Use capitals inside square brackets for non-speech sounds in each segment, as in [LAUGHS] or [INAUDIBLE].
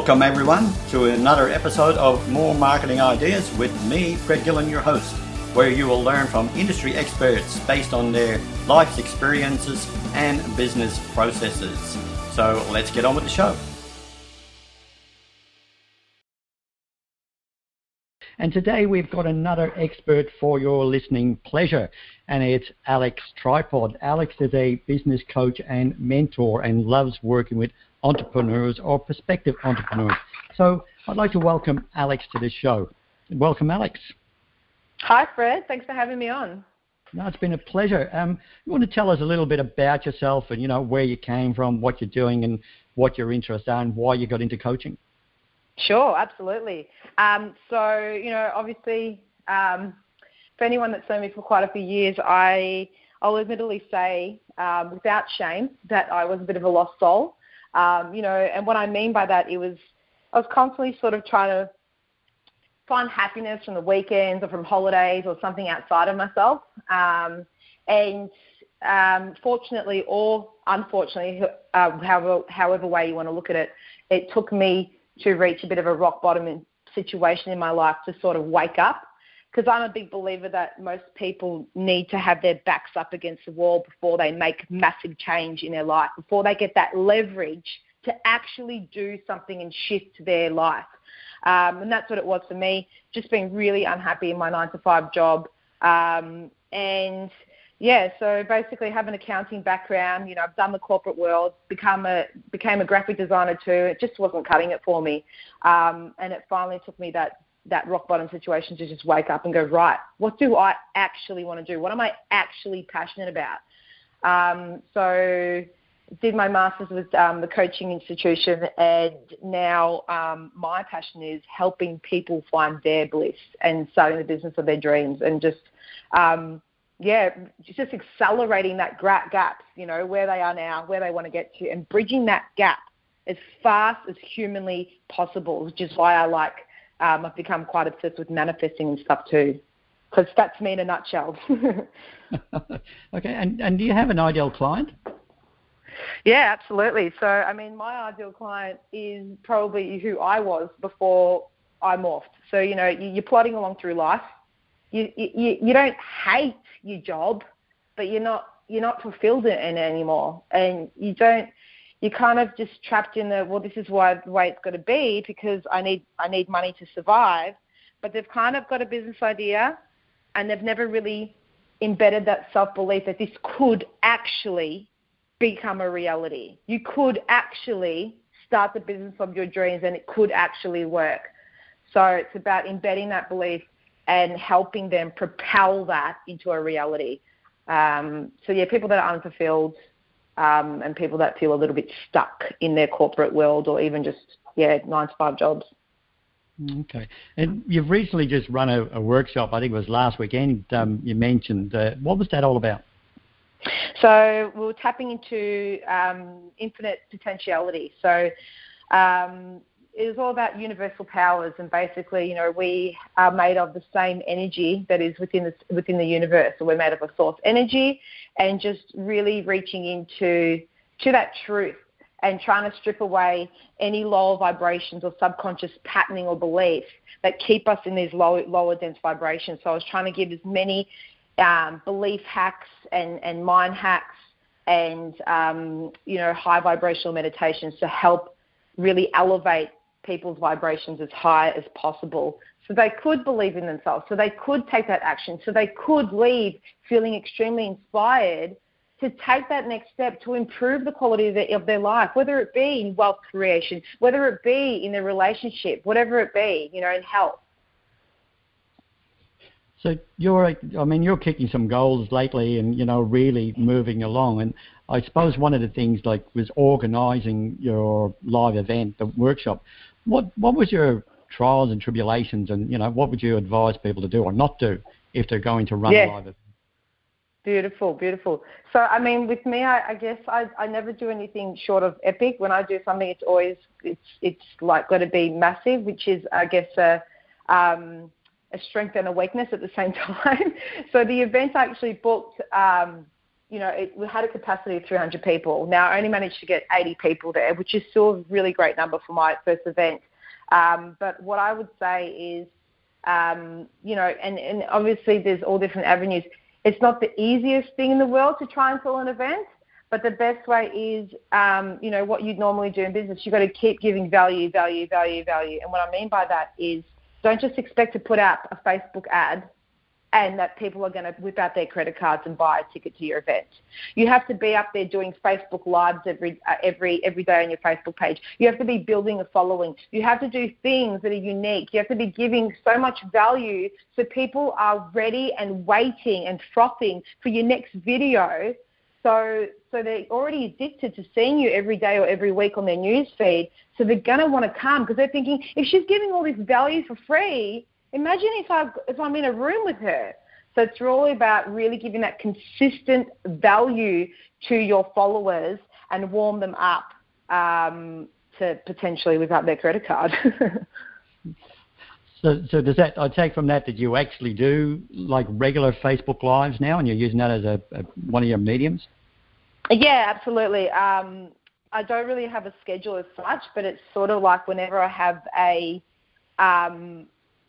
Welcome, everyone, to another episode of More Marketing Ideas with me, Fred Gillen, your host, where you will learn from industry experts based on their life's experiences and business processes. So let's get on with the show. And today we've got another expert for your listening pleasure, and it's Alex Tripod. Alex is a business coach and mentor and loves working with entrepreneurs or prospective entrepreneurs. So I'd like to welcome Alex to this show. Welcome, Alex. Hi, Fred. Thanks for having me on. No, it's been a pleasure. Um, you want to tell us a little bit about yourself and you know where you came from, what you're doing, and what your interests are, and why you got into coaching? Sure, absolutely. Um, so, you know, obviously, um, for anyone that's known me for quite a few years, I, I'll admittedly say um, without shame that I was a bit of a lost soul. Um, you know, and what I mean by that, it was I was constantly sort of trying to find happiness from the weekends or from holidays or something outside of myself. Um, and um, fortunately or unfortunately, uh, however, however way you want to look at it, it took me to reach a bit of a rock bottom situation in my life to sort of wake up. Because I'm a big believer that most people need to have their backs up against the wall before they make massive change in their life, before they get that leverage to actually do something and shift their life. Um, and that's what it was for me. Just being really unhappy in my nine to five job. Um, and yeah, so basically have an accounting background. You know, I've done the corporate world, become a became a graphic designer too. It just wasn't cutting it for me, um, and it finally took me that that rock bottom situation to just wake up and go right. What do I actually want to do? What am I actually passionate about? Um, so did my masters with um, the coaching institution, and now um, my passion is helping people find their bliss and starting the business of their dreams, and just um, yeah, just accelerating that gap, you know, where they are now, where they want to get to, and bridging that gap as fast as humanly possible, which is why I like, um, I've become quite obsessed with manifesting and stuff too, because that's me in a nutshell. [LAUGHS] okay, and, and do you have an ideal client? Yeah, absolutely. So, I mean, my ideal client is probably who I was before I morphed. So, you know, you're plodding along through life you, you you don't hate your job, but you're not you're not fulfilled in it anymore, and you don't you're kind of just trapped in the well this is why the way it's got to be because I need I need money to survive, but they've kind of got a business idea, and they've never really embedded that self belief that this could actually become a reality. You could actually start the business of your dreams and it could actually work. So it's about embedding that belief and helping them propel that into a reality. Um, so yeah, people that are unfulfilled um, and people that feel a little bit stuck in their corporate world or even just yeah nine to five jobs. Okay, and you've recently just run a, a workshop. I think it was last weekend. Um, you mentioned uh, what was that all about? So we were tapping into um, infinite potentiality. So um, it is all about universal powers, and basically, you know, we are made of the same energy that is within the within the universe. So we're made of a source energy, and just really reaching into to that truth and trying to strip away any lower vibrations or subconscious patterning or beliefs that keep us in these low, lower dense vibrations. So I was trying to give as many um, belief hacks and, and mind hacks and um, you know high vibrational meditations to help really elevate people's vibrations as high as possible so they could believe in themselves, so they could take that action, so they could leave feeling extremely inspired to take that next step to improve the quality of, of their life, whether it be in wealth creation, whether it be in their relationship, whatever it be, you know, in health. So you're, I mean, you're kicking some goals lately, and you know, really moving along. And I suppose one of the things like was organising your live event, the workshop. What what was your trials and tribulations, and you know what would you advise people to do or not do if they're going to run yeah. live? Beautiful, beautiful. So, I mean, with me, I, I guess I, I never do anything short of epic. When I do something, it's always it's it's like got to be massive, which is, I guess, a um, a strength and a weakness at the same [LAUGHS] time. so the event actually booked um, you know, it, we had a capacity of 300 people. Now I only managed to get 80 people there, which is still a really great number for my first event. Um, but what I would say is, um, you know, and, and obviously there's all different avenues. It's not the easiest thing in the world to try and fill an event, but the best way is, um, you know, what you'd normally do in business. You've got to keep giving value, value, value, value. And what I mean by that is don't just expect to put out a Facebook ad and that people are going to whip out their credit cards and buy a ticket to your event. You have to be up there doing Facebook lives every uh, every every day on your Facebook page. You have to be building a following. You have to do things that are unique. You have to be giving so much value so people are ready and waiting and frothing for your next video. So so they're already addicted to seeing you every day or every week on their news feed. So they're gonna want to come because they're thinking if she's giving all this value for free, Imagine if I if I'm in a room with her. So it's really about really giving that consistent value to your followers and warm them up um, to potentially without their credit card. [LAUGHS] so, so does that? I take from that that you actually do like regular Facebook lives now, and you're using that as a, a one of your mediums. Yeah, absolutely. Um, I don't really have a schedule as such, but it's sort of like whenever I have a um,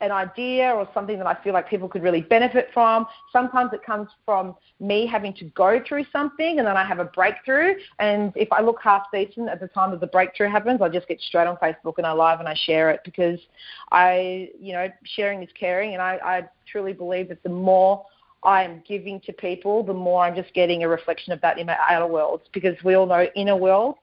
an idea or something that I feel like people could really benefit from. Sometimes it comes from me having to go through something and then I have a breakthrough. And if I look half decent at the time that the breakthrough happens, I just get straight on Facebook and I live and I share it because I, you know, sharing is caring. And I, I truly believe that the more I am giving to people, the more I'm just getting a reflection of that in my outer world. Because we all know inner world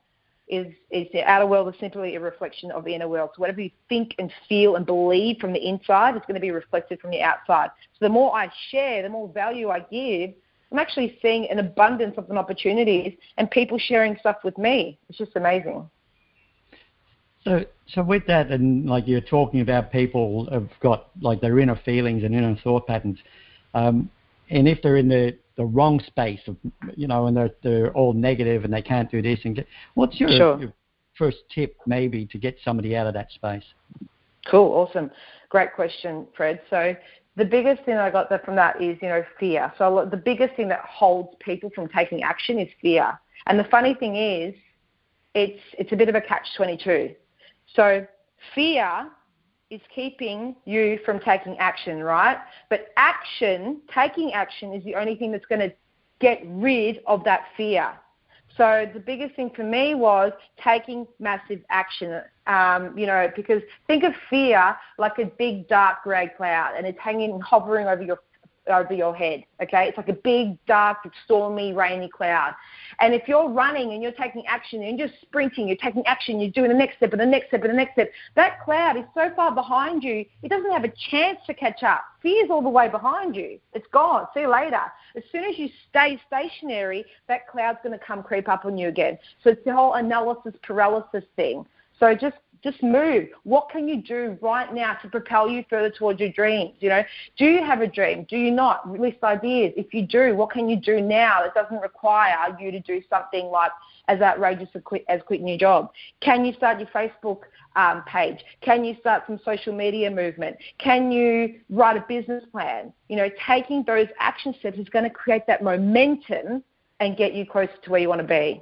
is, is the outer world is simply a reflection of the inner world. So whatever you think and feel and believe from the inside is going to be reflected from the outside. So the more I share, the more value I give, I'm actually seeing an abundance of opportunities and people sharing stuff with me. It's just amazing. So, so with that, and like you're talking about, people have got like their inner feelings and inner thought patterns, um, and if they're in the the wrong space of you know and they're they're all negative and they can't do this and get, what's your, sure. your first tip maybe to get somebody out of that space? Cool. Awesome. Great question fred. So the biggest thing i got from that is you know fear. So the biggest thing that holds people from taking action is fear. And the funny thing is it's it's a bit of a catch 22 so fear is keeping you from taking action, right? But action, taking action, is the only thing that's going to get rid of that fear. So the biggest thing for me was taking massive action. Um, you know, because think of fear like a big dark grey cloud, and it's hanging, hovering over your over your head. Okay, it's like a big, dark, stormy, rainy cloud. And if you're running and you're taking action and you're sprinting, you're taking action, you're doing the next step and the next step and the next step, that cloud is so far behind you, it doesn't have a chance to catch up. Fear's all the way behind you. It's gone. See you later. As soon as you stay stationary, that cloud's going to come creep up on you again. So it's the whole analysis paralysis thing. So just just move. What can you do right now to propel you further towards your dreams? You know, do you have a dream? Do you not? List ideas. If you do, what can you do now that doesn't require you to do something like as outrageous as, quit, as quitting your job? Can you start your Facebook um, page? Can you start some social media movement? Can you write a business plan? You know, taking those action steps is going to create that momentum and get you closer to where you want to be.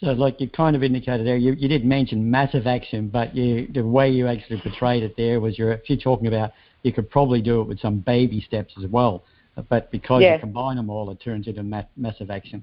So, like you kind of indicated there, you, you did mention massive action, but you, the way you actually portrayed it there was you're actually talking about you could probably do it with some baby steps as well. But because yeah. you combine them all, it turns into ma- massive action.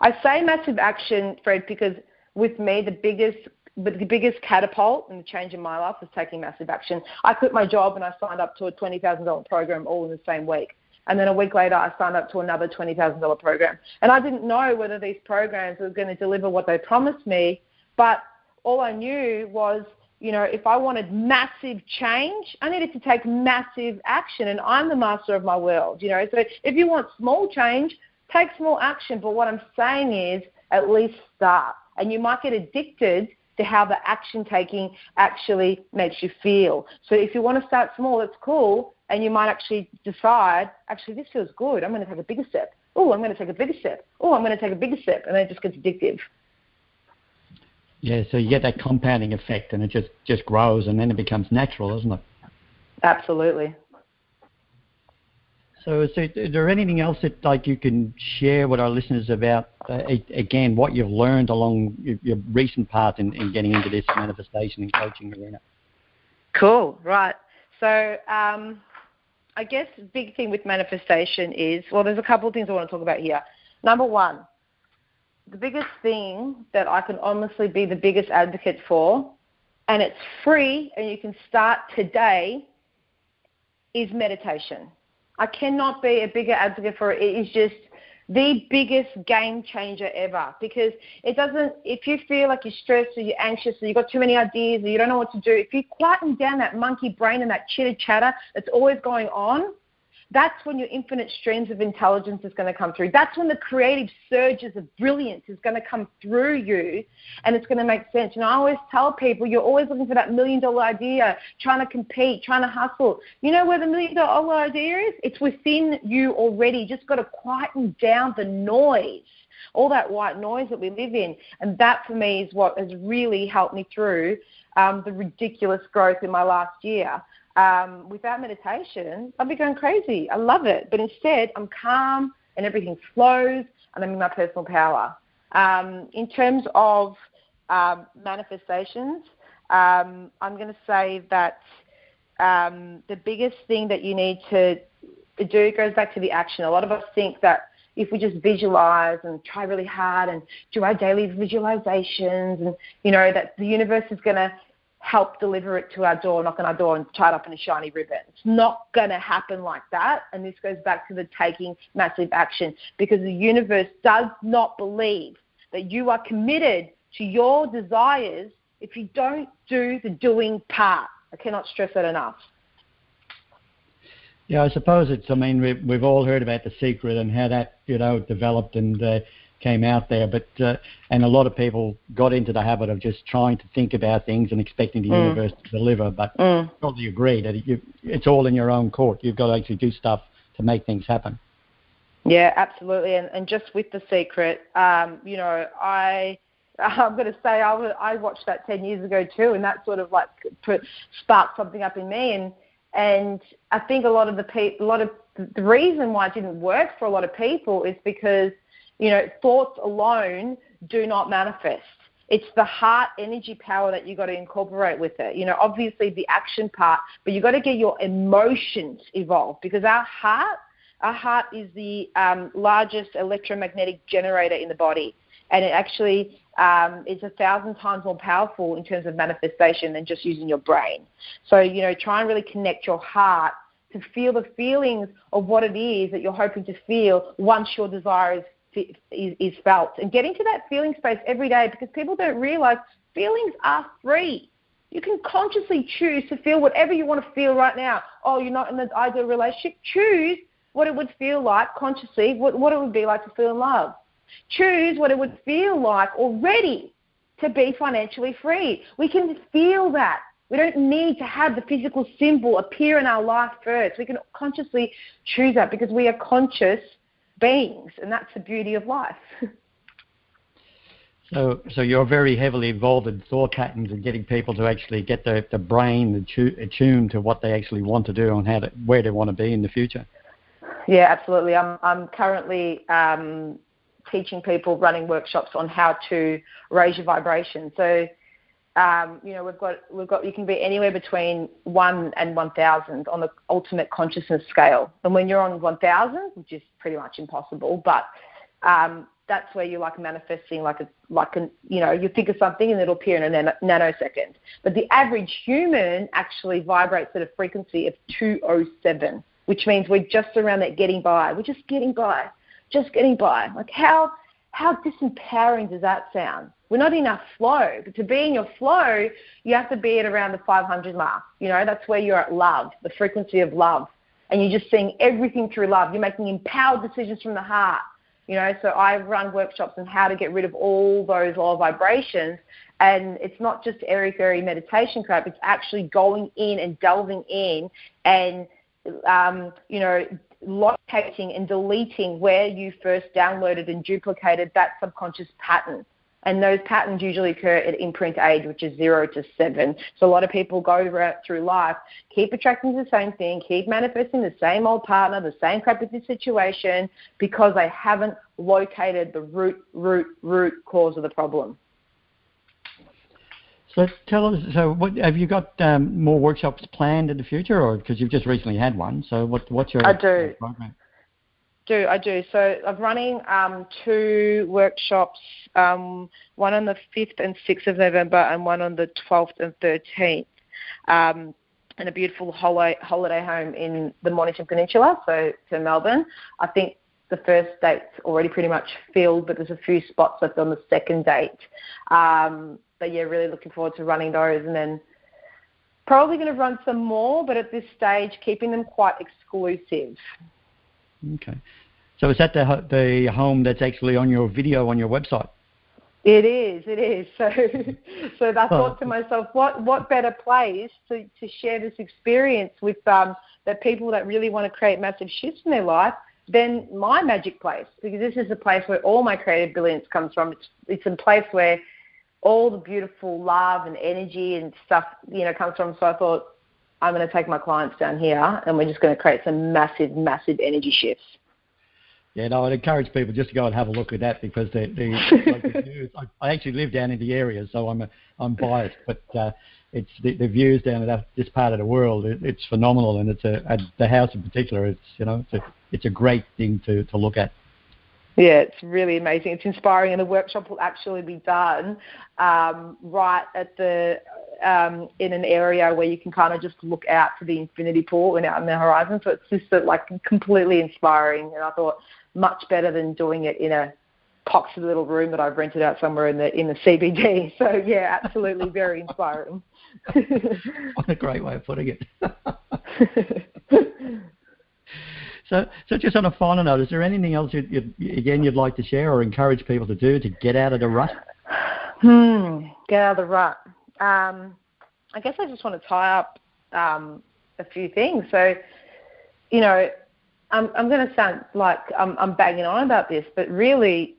I say massive action, Fred, because with me, the biggest but the biggest catapult and the change in my life was taking massive action. I quit my job and I signed up to a $20,000 program all in the same week. And then a week later, I signed up to another $20,000 program. And I didn't know whether these programs were going to deliver what they promised me, but all I knew was, you know, if I wanted massive change, I needed to take massive action, and I'm the master of my world, you know. So if you want small change, take small action. But what I'm saying is, at least start. And you might get addicted to how the action taking actually makes you feel. So if you want to start small, that's cool, and you might actually decide, actually, this feels good. I'm going to take a bigger step. Oh, I'm going to take a bigger step. Oh, I'm going to take a bigger step, and then it just gets addictive. Yeah, so you get that compounding effect, and it just just grows, and then it becomes natural, doesn't it? Absolutely. So, is there anything else that like you can share with our listeners about uh, again what you've learned along your, your recent path in, in, getting into this manifestation and coaching arena? Cool, right. So, um, I guess the big thing with manifestation is well, there's a couple of things I want to talk about here. Number one, the biggest thing that I can honestly be the biggest advocate for, and it's free and you can start today, is meditation. I cannot be a bigger advocate for it. It is just the biggest game changer ever. Because it doesn't if you feel like you're stressed or you're anxious or you've got too many ideas or you don't know what to do if you quieten down that monkey brain and that chitter chatter that's always going on that's when your infinite streams of intelligence is going to come through. That's when the creative surges of brilliance is going to come through you and it's going to make sense. And I always tell people you're always looking for that million dollar idea, trying to compete, trying to hustle. You know where the million dollar idea is? It's within you already. You just got to quieten down the noise all that white noise that we live in. And that for me is what has really helped me through um, the ridiculous growth in my last year um, without meditation, I'd be going crazy. I love it. But instead, I'm calm and everything flows and I'm in my personal power. Um, in terms of um, manifestations, um, I'm going to say that um, the biggest thing that you need to do goes back to the action. A lot of us think that if we just visualize and try really hard and do our daily visualizations and you know that the universe is going to help deliver it to our door, knock on our door, and tie it up in a shiny ribbon. It's not going to happen like that. And this goes back to the taking massive action because the universe does not believe that you are committed to your desires if you don't do the doing part. I cannot stress that enough. Yeah, I suppose it's. I mean, we've we've all heard about the secret and how that you know developed, and uh, came out there. But uh, and a lot of people got into the habit of just trying to think about things and expecting the mm. universe to deliver. But mm. totally agree that you, it's all in your own court. You've got to actually do stuff to make things happen. Yeah, absolutely. And and just with the secret, um, you know, I. [LAUGHS] I'm going to say I, was, I watched that 10 years ago too, and that sort of like put, sparked something up in me. And and I think a lot of the pe- a lot of the reason why it didn't work for a lot of people is because you know, thoughts alone do not manifest. It's the heart energy power that you've got to incorporate with it. You know, obviously the action part, but you've got to get your emotions evolved because our heart, our heart is the um, largest electromagnetic generator in the body, and it actually um, is a thousand times more powerful in terms of manifestation than just using your brain. So you know, try and really connect your heart to feel the feelings of what it is that you're hoping to feel once your desire is is, is felt and get into that feeling space every day because people don't realize feelings are free. You can consciously choose to feel whatever you want to feel right now. Oh, you're not in the ideal relationship. Choose what it would feel like consciously, what, what it would be like to feel in love. Choose what it would feel like already to be financially free. We can feel that. We don't need to have the physical symbol appear in our life first. We can consciously choose that because we are conscious beings, and that's the beauty of life. [LAUGHS] so, so you're very heavily involved in thought patterns and getting people to actually get the, the brain attuned to what they actually want to do and how to, where they want to be in the future. Yeah, absolutely. I'm I'm currently um, teaching people running workshops on how to raise your vibration. So um, you know, we've got we've got you can be anywhere between one and one thousand on the ultimate consciousness scale. And when you're on one thousand, which is pretty much impossible, but um, that's where you're like manifesting like a like a you know you think of something and it'll appear in a nanosecond. But the average human actually vibrates at a frequency of 207, which means we're just around that getting by. We're just getting by, just getting by. Like how how disempowering does that sound? We're not in our flow. But to be in your flow, you have to be at around the 500 mark. You know, that's where you're at love, the frequency of love. And you're just seeing everything through love. You're making empowered decisions from the heart. You know, so I run workshops on how to get rid of all those low vibrations. And it's not just airy fairy meditation crap. It's actually going in and delving in and, um, you know, locating and deleting where you first downloaded and duplicated that subconscious pattern And those patterns usually occur at imprint age, which is zero to seven. So a lot of people go through life, keep attracting the same thing, keep manifesting the same old partner, the same crappy situation, because they haven't located the root, root, root cause of the problem. So tell us. So, what have you got um, more workshops planned in the future, or because you've just recently had one? So, what what's your I do. program? Do I do so? I'm running um, two workshops, um, one on the 5th and 6th of November, and one on the 12th and 13th, um, in a beautiful holiday, holiday home in the Mornington Peninsula, so to Melbourne. I think the first date's already pretty much filled, but there's a few spots left on the second date. Um, but yeah, really looking forward to running those, and then probably going to run some more, but at this stage, keeping them quite exclusive. Okay. So is that the the home that's actually on your video on your website? It is, it is. So, [LAUGHS] so I thought to myself, what what better place to, to share this experience with um, the people that really want to create massive shifts in their life than my magic place? Because this is the place where all my creative brilliance comes from. It's it's a place where all the beautiful love and energy and stuff you know comes from. So I thought I'm going to take my clients down here, and we're just going to create some massive, massive energy shifts. Yeah, no, I'd encourage people just to go and have a look at that because the, the, [LAUGHS] like the views, I, I actually live down in the area, so I'm a, I'm biased, but uh, it's the, the views down at this part of the world. It, it's phenomenal, and it's a, the house in particular. It's you know it's a it's a great thing to to look at. Yeah, it's really amazing. It's inspiring, and the workshop will actually be done um, right at the um, in an area where you can kind of just look out to the infinity pool and out in the horizon. So it's just uh, like completely inspiring. And I thought much better than doing it in a poxy little room that I've rented out somewhere in the in the CBD. [LAUGHS] So yeah, absolutely very inspiring. [LAUGHS] what a great way of putting it. [LAUGHS] so, so just on a final note, is there anything else you, you, again you'd like to share or encourage people to do to get out of the rut? Hmm, get out of the rut um, I guess I just want to tie up um, a few things. So, you know, I'm, I'm going to sound like I'm, I'm banging on about this, but really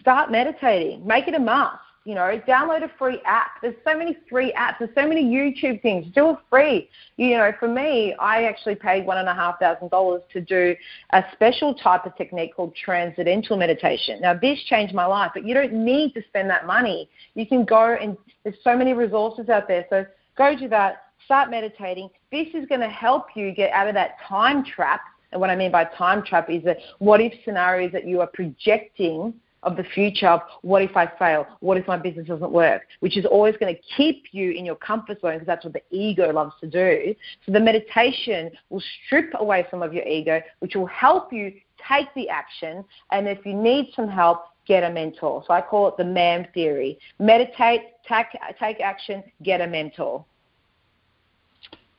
start meditating. Make it a must. You know, download a free app. There's so many free apps. There's so many YouTube things. Do it free. You know, for me, I actually paid one and a half thousand dollars to do a special type of technique called transcendental meditation. Now, this changed my life, but you don't need to spend that money. You can go and there's so many resources out there. So go do that. Start meditating. This is going to help you get out of that time trap. And what I mean by time trap is that what if scenarios that you are projecting of the future of what if I fail? What if my business doesn't work? Which is always going to keep you in your comfort zone because that's what the ego loves to do. So the meditation will strip away some of your ego, which will help you take the action. And if you need some help, get a mentor. So I call it the MAM theory. Meditate, take, take action, get a mentor.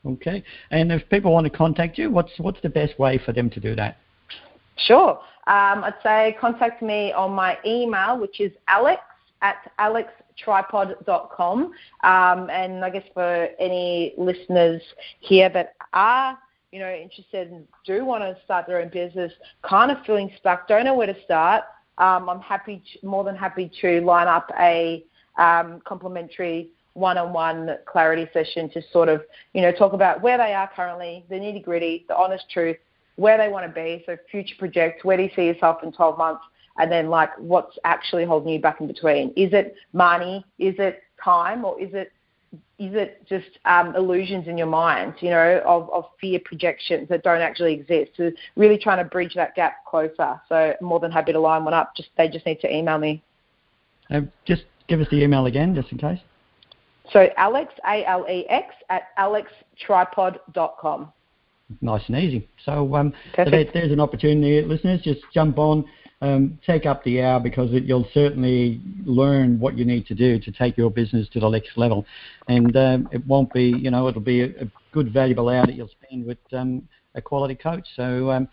Okay. And if people want to contact you, what's what's the best way for them to do that? Sure. Um, I'd say contact me on my email, which is alex at alextripod.com. Um, and I guess for any listeners here that are you know, interested and do want to start their own business, kind of feeling stuck, don't know where to start, um, I'm happy, to, more than happy to line up a um, complimentary one-on-one clarity session to sort of, you know, talk about where they are currently, the nitty-gritty, the honest truth, where they want to be, so future projects, where do you see yourself in 12 months, and then like what's actually holding you back in between. Is it money? Is it time? Or is it is it just um, illusions in your mind, you know, of, of fear projections that don't actually exist? So really trying to bridge that gap closer. So more than happy to line one up. Just they just need to email me. Uh, just give us the email again, just in case. So Alex A L E X at alextripod.com. Nice and easy. So, um, so there's an opportunity, listeners. Just jump on um, take up the hour because it, you'll certainly learn what you need to do to take your business to the next level. And um, it won't be, you know, it'll be a, a good, valuable hour that you'll spend with um, a quality coach. So um,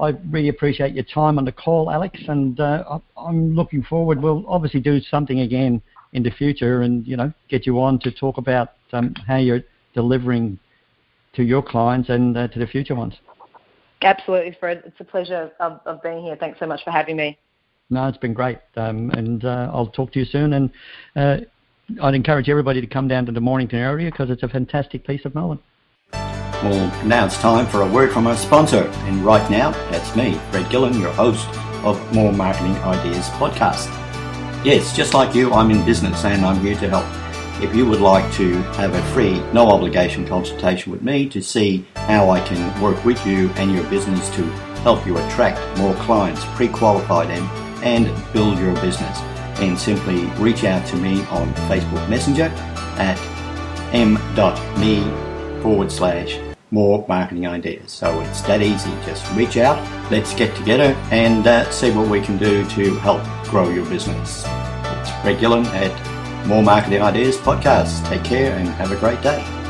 I really appreciate your time on the call, Alex, and uh, I'm looking forward. We'll obviously do something again in the future and, you know, get you on to talk about um, how you're delivering to your clients and uh, to the future ones. Absolutely, Fred. It's a pleasure of, of being here. Thanks so much for having me. No, it's been great, um, and uh, I'll talk to you soon. And uh, I'd encourage everybody to come down to the Mornington area because it's a fantastic piece of Melbourne. Well, now it's time for a word from our sponsor, and right now, that's me, Fred Gillen, your host of More Marketing Ideas podcast. Yes, just like you, I'm in business and I'm here to help. If you would like to have a free, no obligation consultation with me to see how I can work with you and your business to help you attract more clients, pre qualify them, and build your business, then simply reach out to me on Facebook Messenger at m.me forward slash more marketing ideas. So it's that easy. Just reach out, let's get together and uh, see what we can do to help grow your business. It's Gillen at More Marketing Ideas Podcast. Take care and have a great day.